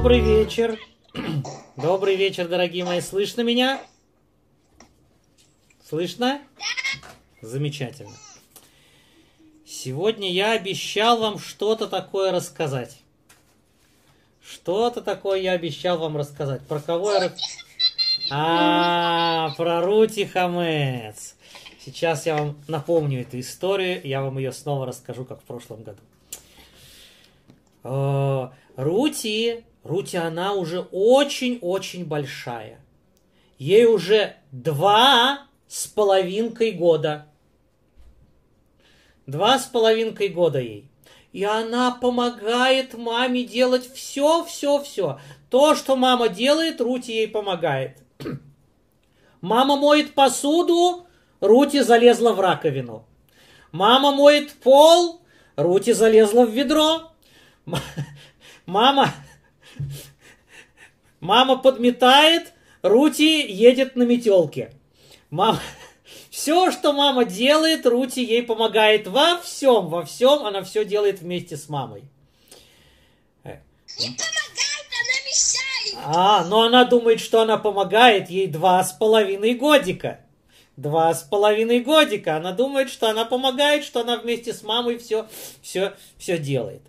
Добрый вечер. Добрый вечер, дорогие мои. Слышно меня? Слышно? Замечательно. Сегодня я обещал вам что-то такое рассказать. Что-то такое я обещал вам рассказать. Про кого я... А, про Рути Хамец. Сейчас я вам напомню эту историю, я вам ее снова расскажу, как в прошлом году. Э, Рути, Рути, она уже очень-очень большая. Ей уже два с половинкой года. Два с половинкой года ей. И она помогает маме делать все, все, все. То, что мама делает, Рути ей помогает. Мама моет посуду, Рути залезла в раковину. Мама моет пол, Рути залезла в ведро. Мама, мама подметает, Рути едет на метелке. Мама, все, что мама делает, Рути ей помогает во всем, во всем, она все делает вместе с мамой. Не помогает, она мешает. А, но она думает, что она помогает, ей два с половиной годика. Два с половиной годика. Она думает, что она помогает, что она вместе с мамой все, все, все делает.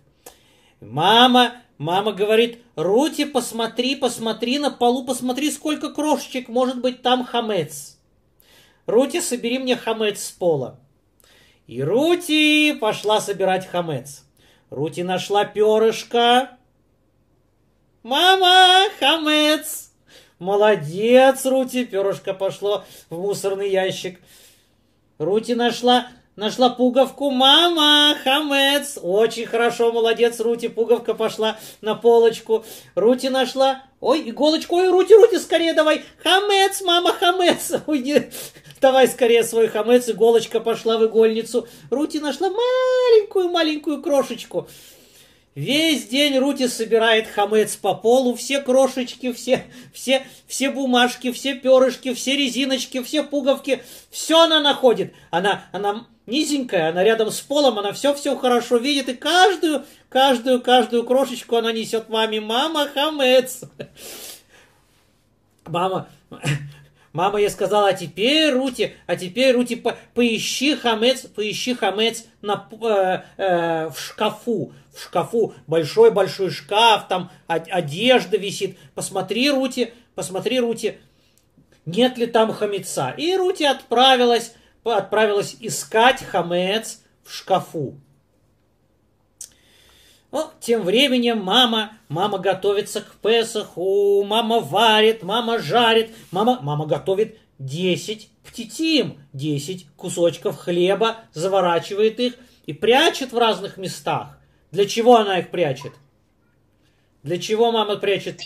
Мама, мама говорит, Рути, посмотри, посмотри на полу, посмотри, сколько крошечек, может быть, там хамец. Рути, собери мне хамец с пола. И Рути пошла собирать хамец. Рути нашла перышко. Мама, хамец! Молодец, Рути, перышко пошло в мусорный ящик. Рути нашла, нашла пуговку. Мама, хамец! Очень хорошо, молодец, Рути, пуговка пошла на полочку. Рути нашла... Ой, иголочку, ой, Рути, Рути, скорее давай. Хамец, мама, хамец. Уйди. Давай скорее свой хамец, иголочка пошла в игольницу. Рути нашла маленькую-маленькую крошечку. Весь день Рути собирает хамец по полу, все крошечки, все, все, все бумажки, все перышки, все резиночки, все пуговки, все она находит. Она, она низенькая, она рядом с полом, она все-все хорошо видит, и каждую, каждую, каждую крошечку она несет маме. Мама, хамец. Мама, Мама ей сказала, а теперь, Рути, а теперь, Рути, по поищи хамец, поищи хамец на, э, э, в шкафу. В шкафу большой-большой шкаф, там одежда висит. Посмотри, Рути, посмотри, Рути, нет ли там хамеца. И Рути отправилась, отправилась искать хамец в шкафу. Ну, тем временем мама, мама готовится к Песаху, мама варит, мама жарит, мама, мама готовит 10 птитим, 10 кусочков хлеба, заворачивает их и прячет в разных местах. Для чего она их прячет? Для чего мама прячет?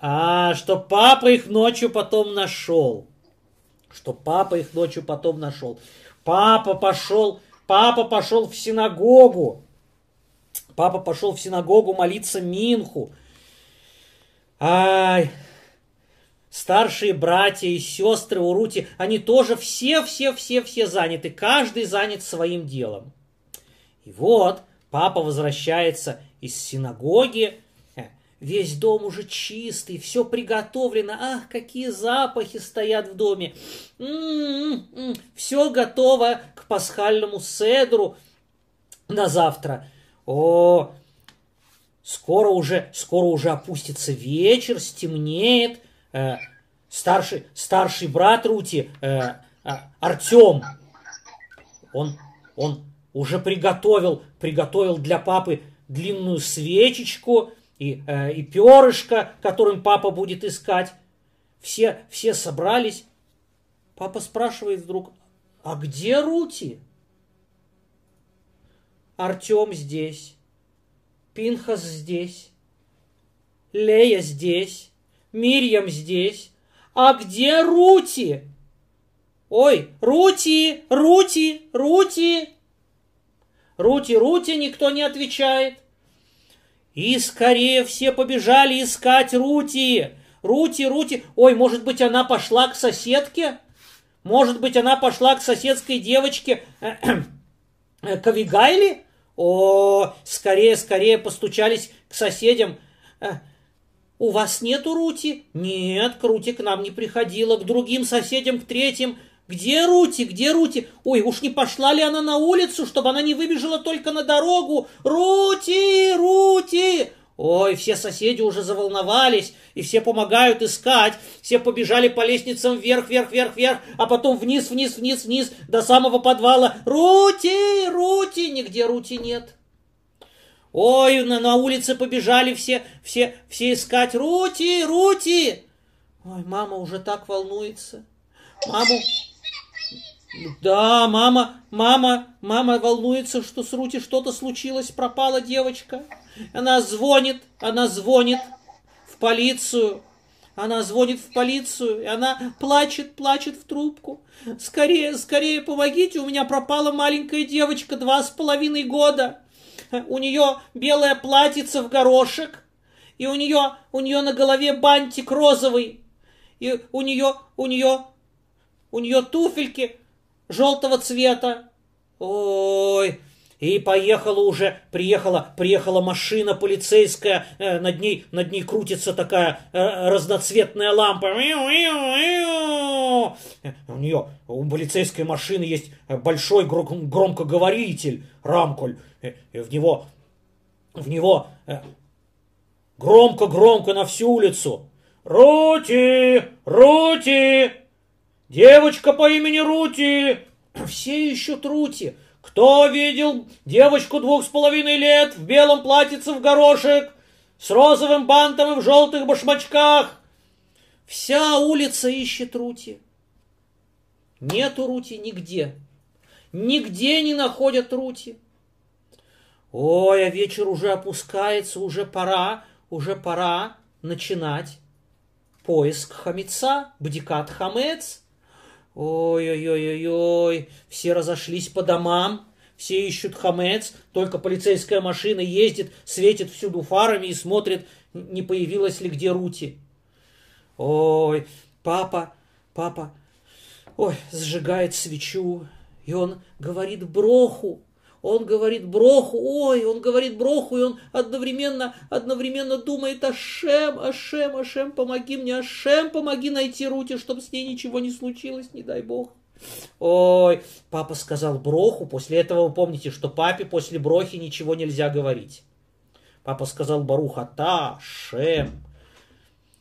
А, что папа их ночью потом нашел. Что папа их ночью потом нашел. Папа пошел Папа пошел в синагогу. Папа пошел в синагогу молиться Минху. Ай, старшие братья и сестры у Рути, они тоже все-все-все-все заняты. Каждый занят своим делом. И вот папа возвращается из синагоги, Весь дом уже чистый, все приготовлено. Ах, какие запахи стоят в доме. М-м-м, все готово пасхальному седру на завтра. О, скоро уже, скоро уже опустится вечер, стемнеет. Э, старший, старший брат Рути, э, э, Артем, он, он уже приготовил, приготовил для папы длинную свечечку, и, э, и перышко, которым папа будет искать. Все, все собрались. Папа спрашивает вдруг, а где Рути? Артем здесь, Пинхас здесь, Лея здесь, Мирьям здесь. А где Рути? Ой, Рути, Рути, Рути. Рути, Рути, никто не отвечает. И скорее все побежали искать Рути. Рути, Рути. Ой, может быть, она пошла к соседке? Может быть, она пошла к соседской девочке э, к Авигайле? О, скорее, скорее постучались к соседям. Э, у вас нету Рути? Нет, к Рути к нам не приходила, к другим соседям, к третьим. Где Рути? Где Рути? Ой, уж не пошла ли она на улицу, чтобы она не выбежала только на дорогу? Рути! Рути! Ой, все соседи уже заволновались, и все помогают искать. Все побежали по лестницам вверх, вверх, вверх, вверх, а потом вниз, вниз, вниз, вниз, до самого подвала. Рути! Рути! Нигде Рути нет. Ой, на, на улице побежали все, все, все искать. Рути! Рути! Ой, мама уже так волнуется. Маму... Да, мама, мама, мама волнуется, что с Рути что-то случилось, пропала девочка. Она звонит, она звонит в полицию. Она звонит в полицию, и она плачет, плачет в трубку. Скорее, скорее помогите, у меня пропала маленькая девочка, два с половиной года. У нее белое платьице в горошек, и у нее, у нее на голове бантик розовый, и у нее, у нее, у нее туфельки желтого цвета. Ой, и поехала уже, приехала, приехала машина полицейская, э, над ней, над ней крутится такая э, разноцветная лампа. У нее, у полицейской машины есть большой громкоговоритель, рамкуль, и в него, в него громко-громко на всю улицу. Рути! Рути! Девочка по имени Рути! Все ищут Рути. Кто видел девочку двух с половиной лет в белом платьице в горошек, с розовым бантом и в желтых башмачках? Вся улица ищет Рути. Нету Рути нигде. Нигде не находят Рути. Ой, а вечер уже опускается, уже пора, уже пора начинать поиск хамеца, бдикат хамец. Ой-ой-ой-ой-ой, все разошлись по домам, все ищут хамец, только полицейская машина ездит, светит всюду фарами и смотрит, не появилась ли где Рути. Ой, папа, папа, ой, сжигает свечу, и он говорит броху, он говорит броху, ой, он говорит броху, и он одновременно, одновременно думает Ашем, Ашем, Ашем, помоги мне, Ашем, помоги найти Рути, чтобы с ней ничего не случилось, не дай бог. Ой, папа сказал броху, после этого вы помните, что папе после брохи ничего нельзя говорить. Папа сказал Баруха Та, Шем,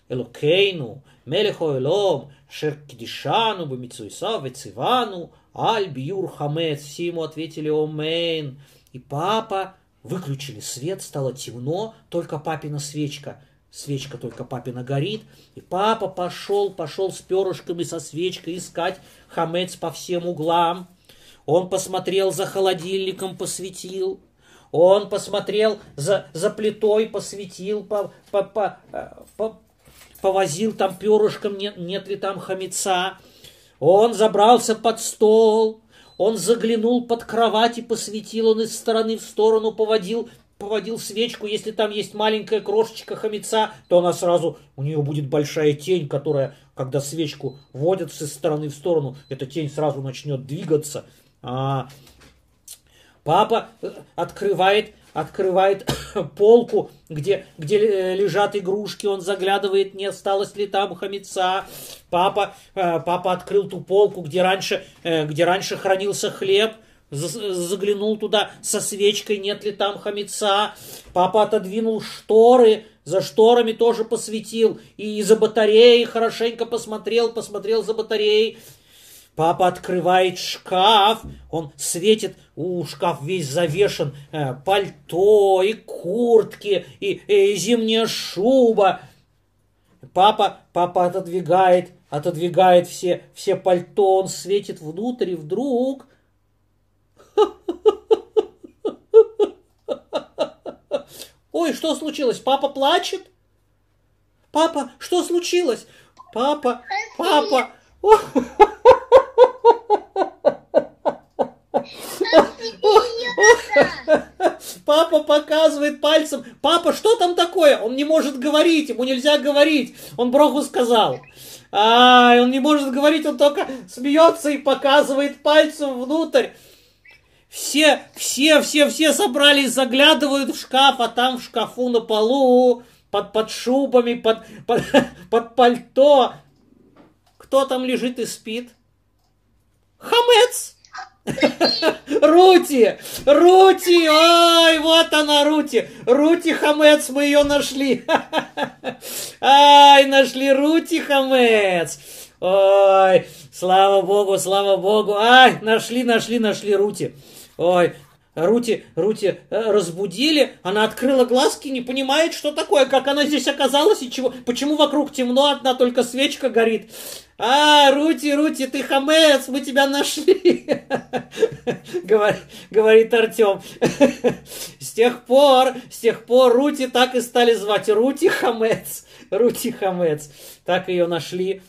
Элокейну, Мелехо Элом, Шер Кидишану, Бамицуиса, Вецивану, Аль Бьюр Хамец. Все ему ответили Омейн. И папа выключили свет, стало темно, только папина свечка. Свечка только папина горит. И папа пошел, пошел с перышками, со свечкой искать хамец по всем углам. Он посмотрел за холодильником, посветил. Он посмотрел за, за плитой, посветил, по, по, по, э, по, повозил там перышком, нет, нет ли там хамеца. Он забрался под стол, он заглянул под кровать и посветил, он из стороны в сторону поводил, поводил свечку, если там есть маленькая крошечка хомяца, то она сразу, у нее будет большая тень, которая, когда свечку водят из стороны в сторону, эта тень сразу начнет двигаться. А, папа э, открывает открывает полку, где, где лежат игрушки, он заглядывает, не осталось ли там хомяца. Папа, э, папа открыл ту полку, где раньше, э, где раньше хранился хлеб, заглянул туда со свечкой, нет ли там хомяца. Папа отодвинул шторы, за шторами тоже посветил, и за батареей хорошенько посмотрел, посмотрел за батареей, Папа открывает шкаф, он светит, у шкаф весь завешен, э, пальто и куртки, и, и зимняя шуба. Папа, папа отодвигает, отодвигает все, все пальто, он светит внутрь, и вдруг... Ой, что случилось? Папа плачет? Папа, что случилось? Папа, папа. Папа показывает пальцем. Папа, что там такое? Он не может говорить, ему нельзя говорить. Он Броху сказал. А, он не может говорить, он только смеется и показывает пальцем внутрь. Все, все, все, все собрались, заглядывают в шкаф, а там в шкафу на полу, под, под шубами, под, под, под пальто. Кто там лежит и спит? Хамец! Рути! Рути! Ой, вот она, Рути! Рути Хамец, мы ее нашли! Ай, нашли Рути Хамец! Ой, слава богу, слава богу! Ай, нашли, нашли, нашли Рути! Ой, Рути, Рути э, разбудили, она открыла глазки, не понимает, что такое, как она здесь оказалась и чего, почему вокруг темно, одна только свечка горит. А, Рути, Рути, ты хамец, мы тебя нашли, говорит Артем. С тех пор, с тех пор Рути так и стали звать Рути Хамец, Рути Хамец. Так ее нашли,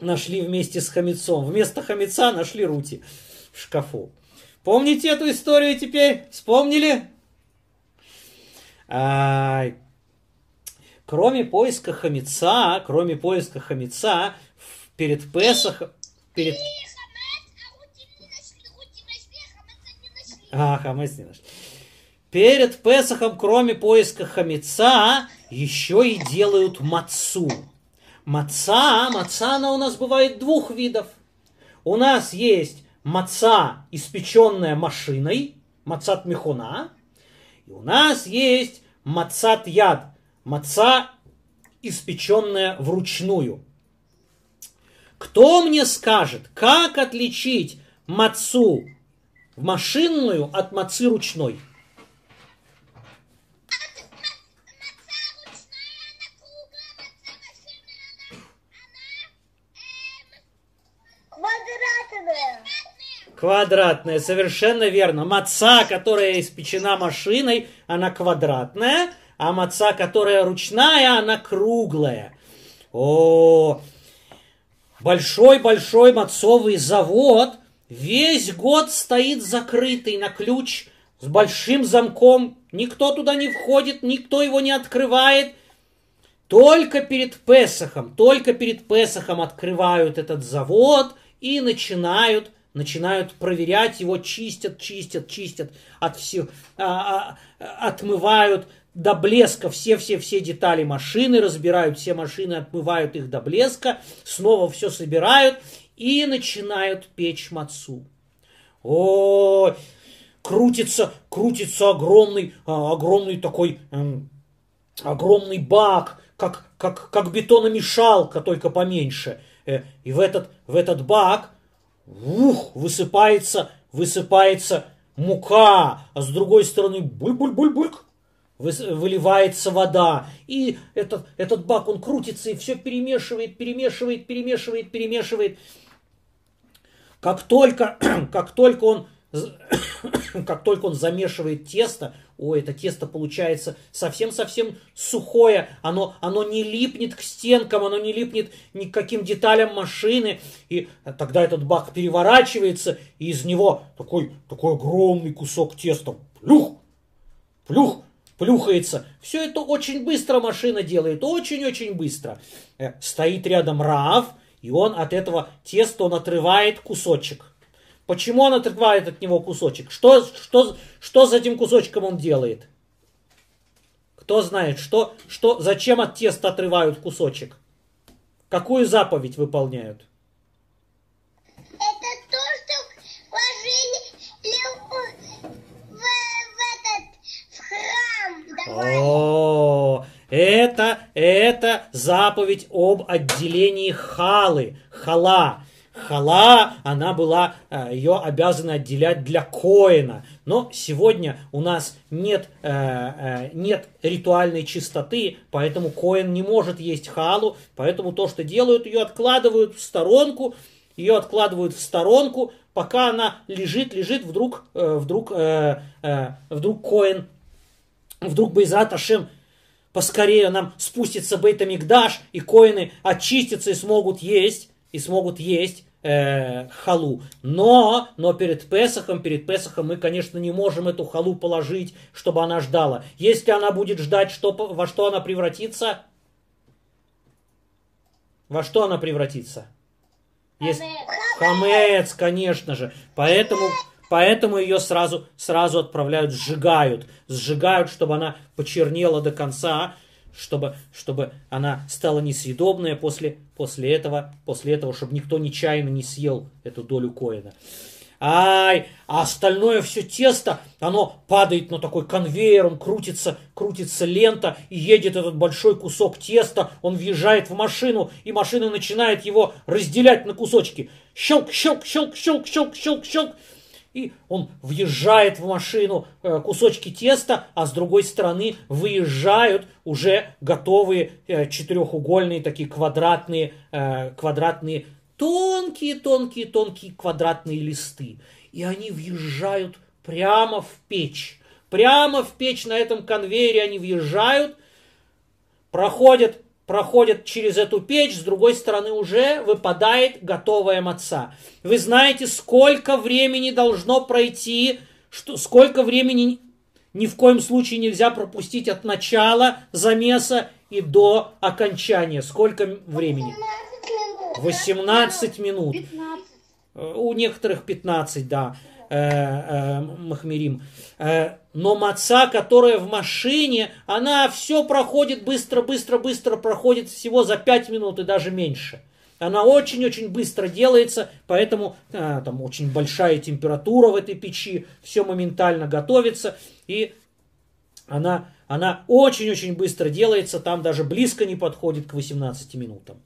нашли вместе с хамецом. Вместо хамеца нашли Рути в шкафу. Помните эту историю теперь? Вспомнили? А, кроме поиска хамеца, кроме поиска хамеца, перед Песохом, перед... А, хамец не нашли. Перед Песохом, кроме поиска хамеца, еще и делают мацу. Маца, маца, она у нас бывает двух видов. У нас есть маца, испеченная машиной, мацат мехуна. И у нас есть мацат яд, маца, испеченная вручную. Кто мне скажет, как отличить мацу машинную от мацы ручной? Квадратная, совершенно верно. Маца, которая испечена машиной, она квадратная, а маца, которая ручная, она круглая. О, большой-большой мацовый завод весь год стоит закрытый на ключ с большим замком. Никто туда не входит, никто его не открывает. Только перед Песохом, только перед Песохом открывают этот завод и начинают начинают проверять его, чистят, чистят, чистят, от всех, а, а, отмывают до блеска все-все-все детали машины, разбирают все машины, отмывают их до блеска, снова все собирают и начинают печь мацу. О, крутится, крутится огромный, а, огромный такой, эм, огромный бак, как, как, как бетономешалка, только поменьше. Э, и в этот, в этот бак ух, высыпается, высыпается мука, а с другой стороны буль-буль-буль-бульк, выливается вода. И этот, этот бак, он крутится и все перемешивает, перемешивает, перемешивает, перемешивает. Как только, как только он как только он замешивает тесто, ой, это тесто получается совсем-совсем сухое, оно, оно не липнет к стенкам, оно не липнет ни к каким деталям машины, и тогда этот бак переворачивается, и из него такой, такой огромный кусок теста, плюх, плюх, плюхается. Все это очень быстро машина делает, очень-очень быстро. Э, стоит рядом Рав, и он от этого теста он отрывает кусочек. Почему он отрывает от него кусочек? Что, что, что с этим кусочком он делает? Кто знает, что, что, зачем от теста отрывают кусочек? Какую заповедь выполняют? Это то, что ложили в, в этот в храм. Давай. О, это, это заповедь об отделении халы, хала. Хала, она была, э, ее обязаны отделять для коина. Но сегодня у нас нет, э, э, нет ритуальной чистоты, поэтому коин не может есть халу, поэтому то, что делают, ее откладывают в сторонку, ее откладывают в сторонку, пока она лежит, лежит, вдруг, вдруг, вдруг коин, вдруг Байзат Ашем поскорее нам спустится Бейтамикдаш, и коины очистятся и смогут есть и смогут есть э, халу. Но, но перед Песохом, перед Песохом мы, конечно, не можем эту халу положить, чтобы она ждала. Если она будет ждать, что, во что она превратится? Во что она превратится? Есть... Хамец, конечно же. Поэтому, поэтому ее сразу, сразу отправляют, сжигают. Сжигают, чтобы она почернела до конца, чтобы, чтобы она стала несъедобная после, после, этого, после этого, чтобы никто нечаянно не съел эту долю коина. Ай, а остальное все тесто, оно падает на такой конвейер, он крутится, крутится лента, и едет этот большой кусок теста, он въезжает в машину, и машина начинает его разделять на кусочки. Щелк, щелк, щелк, щелк, щелк, щелк, щелк. И он въезжает в машину э, кусочки теста, а с другой стороны выезжают уже готовые э, четырехугольные такие квадратные, э, квадратные тонкие-тонкие-тонкие квадратные листы. И они въезжают прямо в печь. Прямо в печь на этом конвейере они въезжают, проходят, проходят через эту печь, с другой стороны уже выпадает готовая маца. Вы знаете, сколько времени должно пройти, что, сколько времени ни в коем случае нельзя пропустить от начала замеса и до окончания. Сколько времени? 18 минут. 15. У некоторых 15, да, э, э, Махмерим. Э, но маца, которая в машине, она все проходит быстро, быстро, быстро, проходит всего за 5 минут и даже меньше. Она очень-очень быстро делается, поэтому а, там очень большая температура в этой печи, все моментально готовится, и она, она очень-очень быстро делается, там даже близко не подходит к 18 минутам.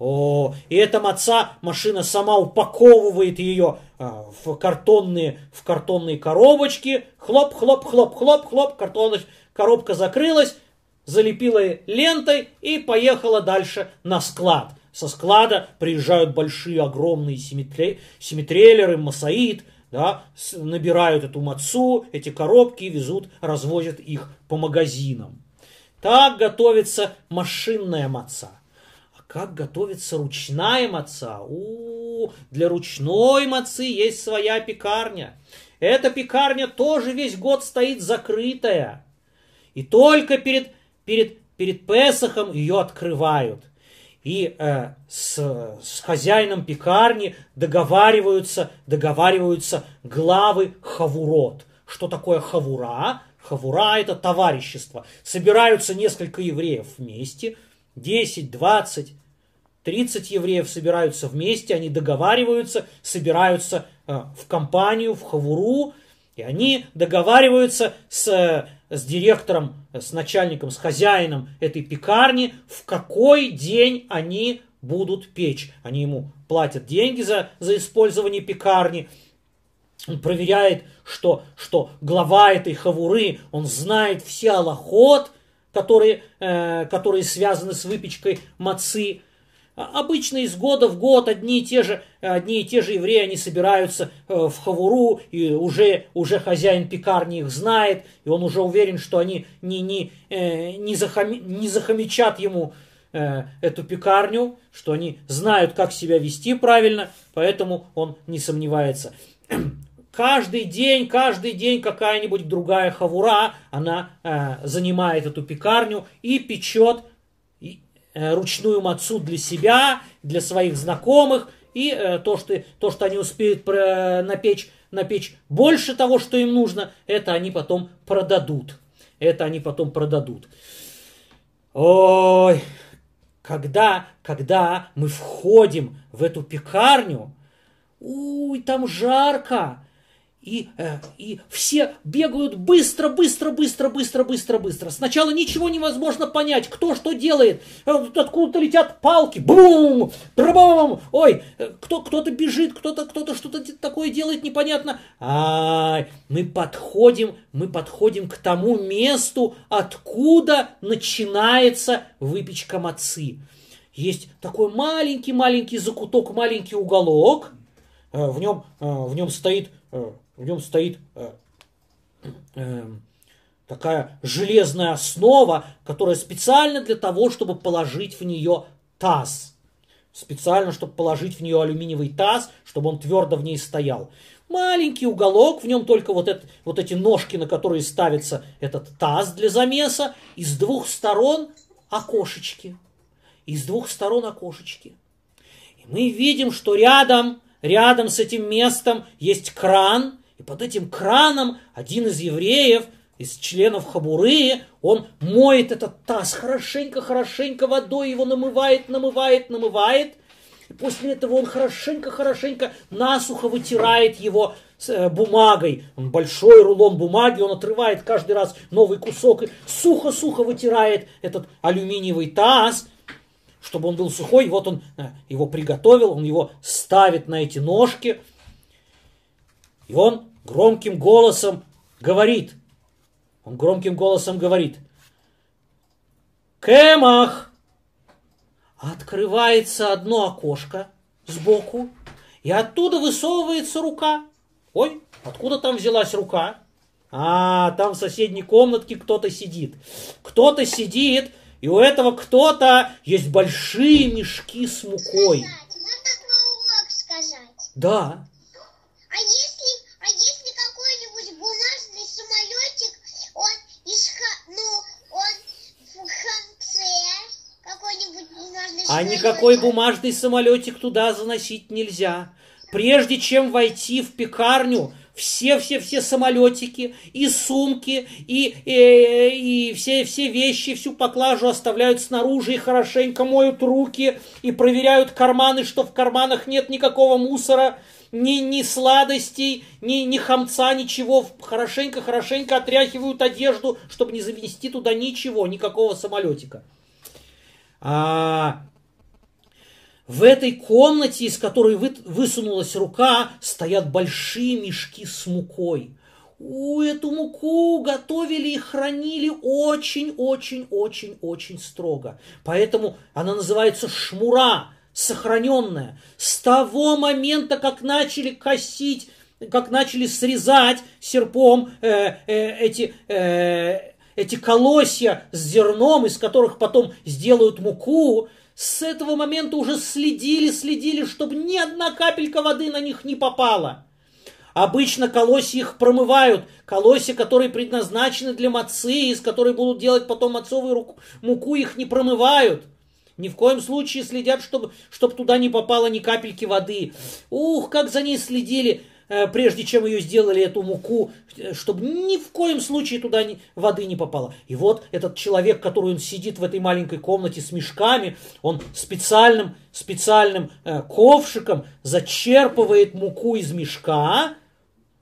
О, и эта маца, машина сама упаковывает ее а, в, картонные, в картонные коробочки. Хлоп, хлоп, хлоп, хлоп, хлоп. Картон, коробка закрылась, залепила лентой и поехала дальше на склад. Со склада приезжают большие, огромные семитрейлеры, массаид, да, набирают эту мацу, эти коробки везут, развозят их по магазинам. Так готовится машинная маца. Как готовится ручная маца? У, для ручной мацы есть своя пекарня. Эта пекарня тоже весь год стоит закрытая. И только перед, перед, перед Песохом ее открывают. И э, с, с хозяином пекарни договариваются, договариваются главы хавурот. Что такое хавура? Хавура это товарищество. Собираются несколько евреев вместе, 10, 20, 30 евреев собираются вместе, они договариваются, собираются э, в компанию, в хавуру, и они договариваются с, э, с директором, с начальником, с хозяином этой пекарни, в какой день они будут печь. Они ему платят деньги за, за использование пекарни, он проверяет, что, что глава этой хавуры, он знает все аллоход, которые, э, которые связаны с выпечкой мацы, обычно из года в год одни и те же, одни и те же евреи, они собираются э, в Хавуру, и уже, уже хозяин пекарни их знает, и он уже уверен, что они не, не, э, не, захами, не захомичат ему э, эту пекарню, что они знают, как себя вести правильно, поэтому он не сомневается. Каждый день, каждый день какая-нибудь другая хавура, она занимает эту пекарню и печет Э, ручную мацу для себя, для своих знакомых, и э, то, что, то, что они успеют напечь, напечь больше того, что им нужно, это они потом продадут. Это они потом продадут. Ой, когда, когда мы входим в эту пекарню, уй, там жарко, и, э, и все бегают быстро, быстро, быстро, быстро, быстро, быстро. Сначала ничего невозможно понять, кто что делает. Э, откуда-то летят палки. Бум! Трабам! Ой, э, кто, кто-то бежит, кто-то, кто-то что-то такое делает непонятно. А, мы подходим, мы подходим к тому месту, откуда начинается выпечка мацы. Есть такой маленький-маленький закуток, маленький уголок. В нем, в нем стоит в нем стоит э, э, такая железная основа, которая специально для того, чтобы положить в нее таз. Специально, чтобы положить в нее алюминиевый таз, чтобы он твердо в ней стоял. Маленький уголок, в нем только вот, это, вот эти ножки, на которые ставится этот таз для замеса, и с двух сторон окошечки. И с двух сторон окошечки. И мы видим, что рядом, рядом с этим местом есть кран, под этим краном один из евреев, из членов Хабуры, он моет этот таз хорошенько-хорошенько водой, его намывает, намывает, намывает. И после этого он хорошенько-хорошенько насухо вытирает его э, бумагой. Он большой рулон бумаги, он отрывает каждый раз новый кусок и сухо-сухо вытирает этот алюминиевый таз – чтобы он был сухой. Вот он э, его приготовил, он его ставит на эти ножки. И он громким голосом говорит, он громким голосом говорит, Кемах! Открывается одно окошко сбоку, и оттуда высовывается рука. Ой, откуда там взялась рука? А, там в соседней комнатке кто-то сидит. Кто-то сидит и у этого кто-то есть большие мешки с мукой. урок сказать? Да. А если, а если какой-нибудь бумажный самолетик, он из, ну, он в конце какой-нибудь бумажный А никакой бумажный самолетик туда заносить нельзя. Прежде чем войти в пекарню, все-все-все самолетики, и сумки, и, и, и все, все вещи, всю поклажу оставляют снаружи и хорошенько моют руки и проверяют карманы, что в карманах нет никакого мусора, ни, ни сладостей, ни, ни хамца, ничего. Хорошенько-хорошенько отряхивают одежду, чтобы не завести туда ничего, никакого самолетика. А, в этой комнате, из которой вы, высунулась рука, стоят большие мешки с мукой. У эту муку готовили и хранили очень-очень-очень-очень строго. Поэтому она называется шмура, сохраненная. С того момента, как начали косить, как начали срезать серпом э, э, эти, э, эти колосья с зерном, из которых потом сделают муку, с этого момента уже следили, следили, чтобы ни одна капелька воды на них не попала. Обычно колосья их промывают, колосья, которые предназначены для мацы, из которой будут делать потом мацовую муку, их не промывают. Ни в коем случае следят, чтобы, чтобы туда не попало ни капельки воды. Ух, как за ней следили. Э, прежде чем ее сделали, эту муку, э, чтобы ни в коем случае туда воды не попало. И вот этот человек, который он сидит в этой маленькой комнате с мешками, он специальным, специальным э, ковшиком зачерпывает муку из мешка,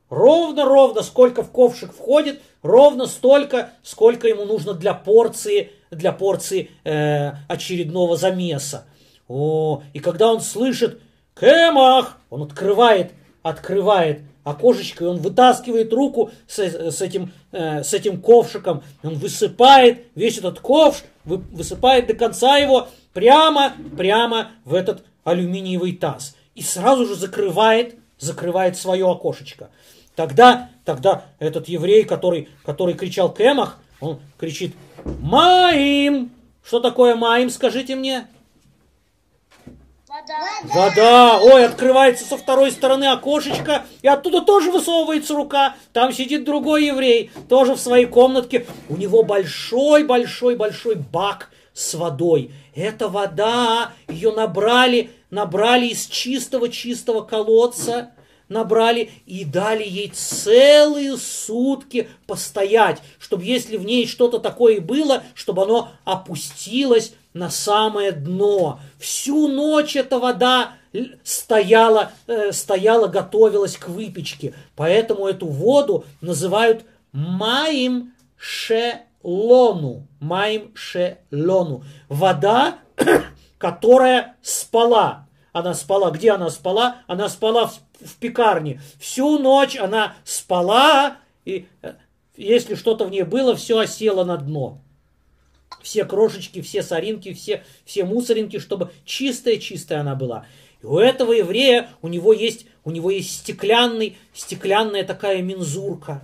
ровно-ровно сколько в ковшик входит, ровно столько, сколько ему нужно для порции, для порции э, очередного замеса. О, и когда он слышит «Кемах!», он открывает открывает окошечко, и он вытаскивает руку с, с, этим, э, с этим ковшиком, он высыпает весь этот ковш, вы, высыпает до конца его прямо, прямо в этот алюминиевый таз. И сразу же закрывает, закрывает свое окошечко. Тогда, тогда этот еврей, который, который кричал Кемах, он кричит «Маим!» Что такое Маим, скажите мне? Вода. Ой, открывается со второй стороны окошечко, и оттуда тоже высовывается рука. Там сидит другой еврей, тоже в своей комнатке. У него большой-большой-большой бак с водой. Эта вода, ее набрали, набрали из чистого-чистого колодца набрали и дали ей целые сутки постоять, чтобы если в ней что-то такое было, чтобы оно опустилось на самое дно. Всю ночь эта вода стояла, э, стояла, готовилась к выпечке. Поэтому эту воду называют маим шелону. Маим шелону. Вода, которая спала. Она спала. Где она спала? Она спала в, в пекарне. Всю ночь она спала, и э, если что-то в ней было, все осело на дно все крошечки, все соринки, все, все мусоринки, чтобы чистая-чистая она была. И у этого еврея, у него есть, у него есть стеклянный, стеклянная такая мензурка.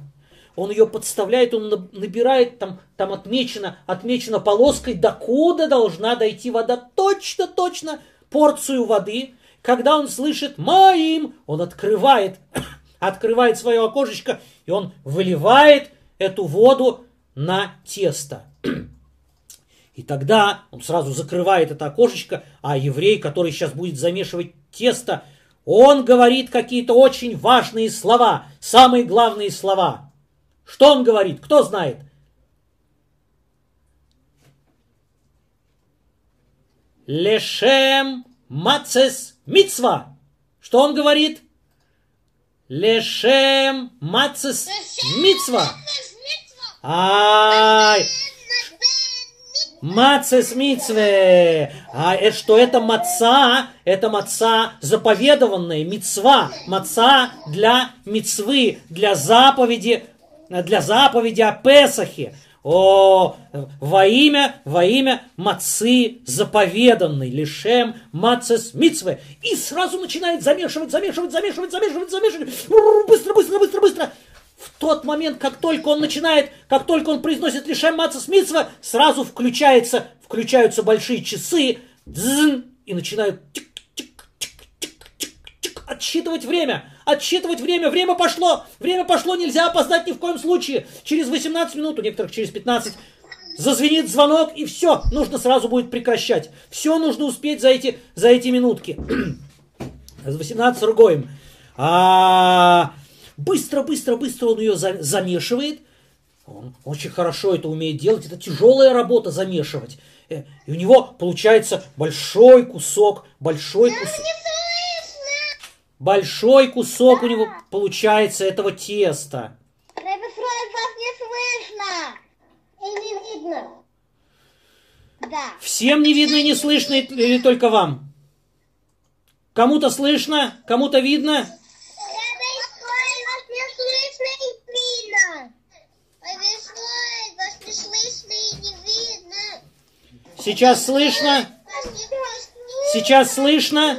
Он ее подставляет, он набирает, там, там отмечено, отмечено полоской, докуда должна дойти вода. Точно-точно порцию воды. Когда он слышит «Моим», он открывает, открывает свое окошечко, и он выливает эту воду на тесто. И тогда он сразу закрывает это окошечко, а еврей, который сейчас будет замешивать тесто, Он говорит какие-то очень важные слова, самые главные слова. Что он говорит? Кто знает? Лешем мацес мицва. Что он говорит? Лешем мацес мицва. Ай, Мацес мицве. А это что? Это маца, это маца заповедованная, мицва. Маца для мицвы, для заповеди, для заповеди о Песахе. О, во имя, во имя мацы заповеданной, лишем мацес мицве. И сразу начинает замешивать, замешивать, замешивать, замешивать, замешивать. Быстро, быстро, быстро, быстро. В тот момент, как только он начинает, как только он произносит лишем мацес мицва, сразу включается, включаются большие часы, дзн, и начинают тик, тик, тик, тик, тик, тик, отсчитывать время. Отсчитывать время. Время пошло. Время пошло. Нельзя опоздать ни в коем случае. Через 18 минут, у некоторых через 15, зазвенит звонок, и все. Нужно сразу будет прекращать. Все нужно успеть за эти, за эти минутки. С 18 ругаем. А, быстро, быстро, быстро он ее за, замешивает. Он очень хорошо это умеет делать. Это тяжелая работа замешивать. Э, И у него получается большой кусок, большой кусок. Большой кусок у него получается этого теста. Рэбби вас не слышно. И не видно. Да. Всем не видно и не слышно или только вам? Кому-то слышно, кому-то видно? Сейчас слышно? Сейчас слышно?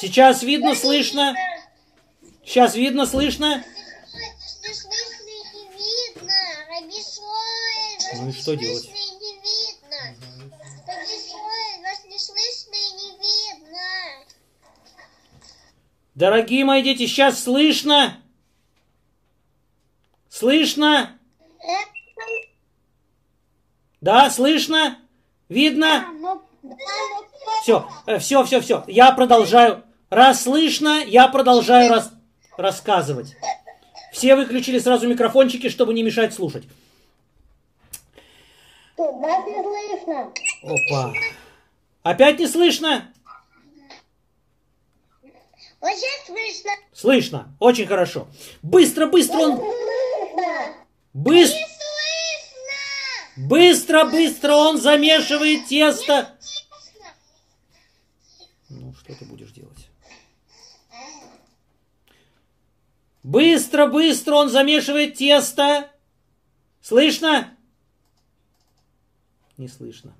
Сейчас видно, слышно? Сейчас видно, слышно? Ну и что делать? Дорогие мои дети, сейчас слышно? Слышно? Да, слышно? Видно? Все, все, все, все. Я продолжаю. Раз слышно, я продолжаю рас- рассказывать. Все выключили сразу микрофончики, чтобы не мешать слушать. Вас не слышно. Опа. Опять не слышно? Сейчас слышно. Слышно. Очень хорошо. Быстро, быстро он... Слышно. Быстро, Не слышно. быстро, быстро он замешивает тесто. Ну, что ты будешь делать? Быстро, быстро он замешивает тесто. Слышно? Не слышно.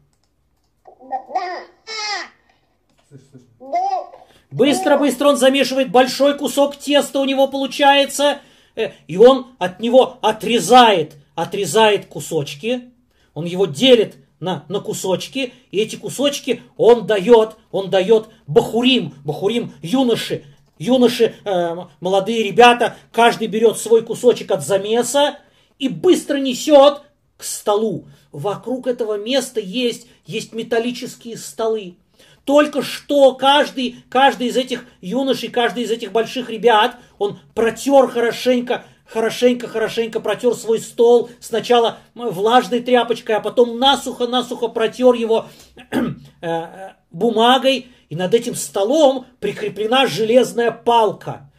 Быстро, быстро он замешивает большой кусок теста у него получается. Э, И он от него отрезает, отрезает кусочки. Он его делит на, на кусочки. И эти кусочки он дает, он дает бахурим. Бахурим юноши. Юноши, э, молодые ребята, каждый берет свой кусочек от замеса и быстро несет к столу. Вокруг этого места есть, есть металлические столы. Только что каждый, каждый из этих юношей, каждый из этих больших ребят, он протер хорошенько, хорошенько, хорошенько протер свой стол. Сначала влажной тряпочкой, а потом насухо-насухо протер его э, э, бумагой. И над этим столом прикреплена железная палка.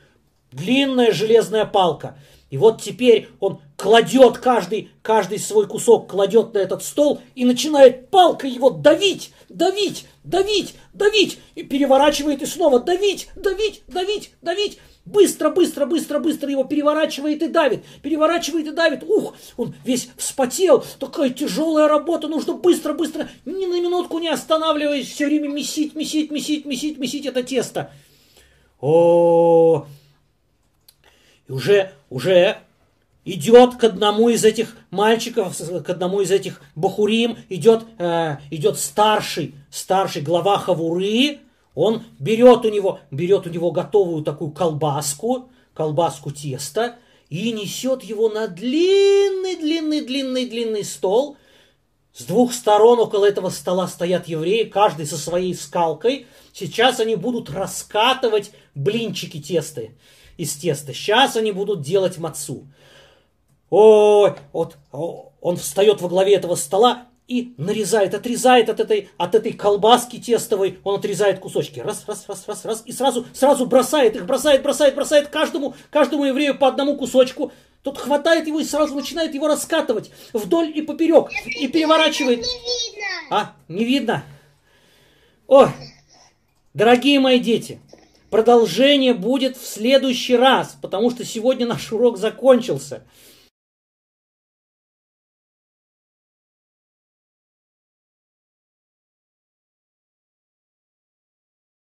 Длинная железная палка. И вот теперь он кладет каждый, каждый свой кусок, кладет на этот стол и начинает палкой его давить, давить, давить, давить. И переворачивает и снова давить, давить, давить, давить. Быстро, быстро, быстро, быстро его переворачивает и давит. Переворачивает и давит. Ух, он весь вспотел. Такая тяжелая работа. Нужно быстро, быстро, ни на минутку не останавливаясь, все время месить, месить, месить, месить, месить это тесто. О, уже, уже идет к одному из этих мальчиков, к одному из этих бахурим, идет, э, идет старший, старший глава Хавуры, он берет у него, берет у него готовую такую колбаску, колбаску теста, и несет его на длинный, длинный, длинный, длинный стол, С двух сторон около этого стола стоят евреи, каждый со своей скалкой. Сейчас они будут раскатывать блинчики тесты из теста. Сейчас они будут делать мацу. Ой, вот он встает во главе этого стола и нарезает, отрезает от этой, от этой колбаски тестовой, он отрезает кусочки. Раз, раз, раз, раз, раз. И сразу, сразу бросает их, бросает, бросает, бросает каждому, каждому еврею по одному кусочку. Тот хватает его и сразу начинает его раскатывать вдоль и поперек. И переворачивает. Не видно. А, не видно? Ой, дорогие мои дети, продолжение будет в следующий раз, потому что сегодня наш урок закончился.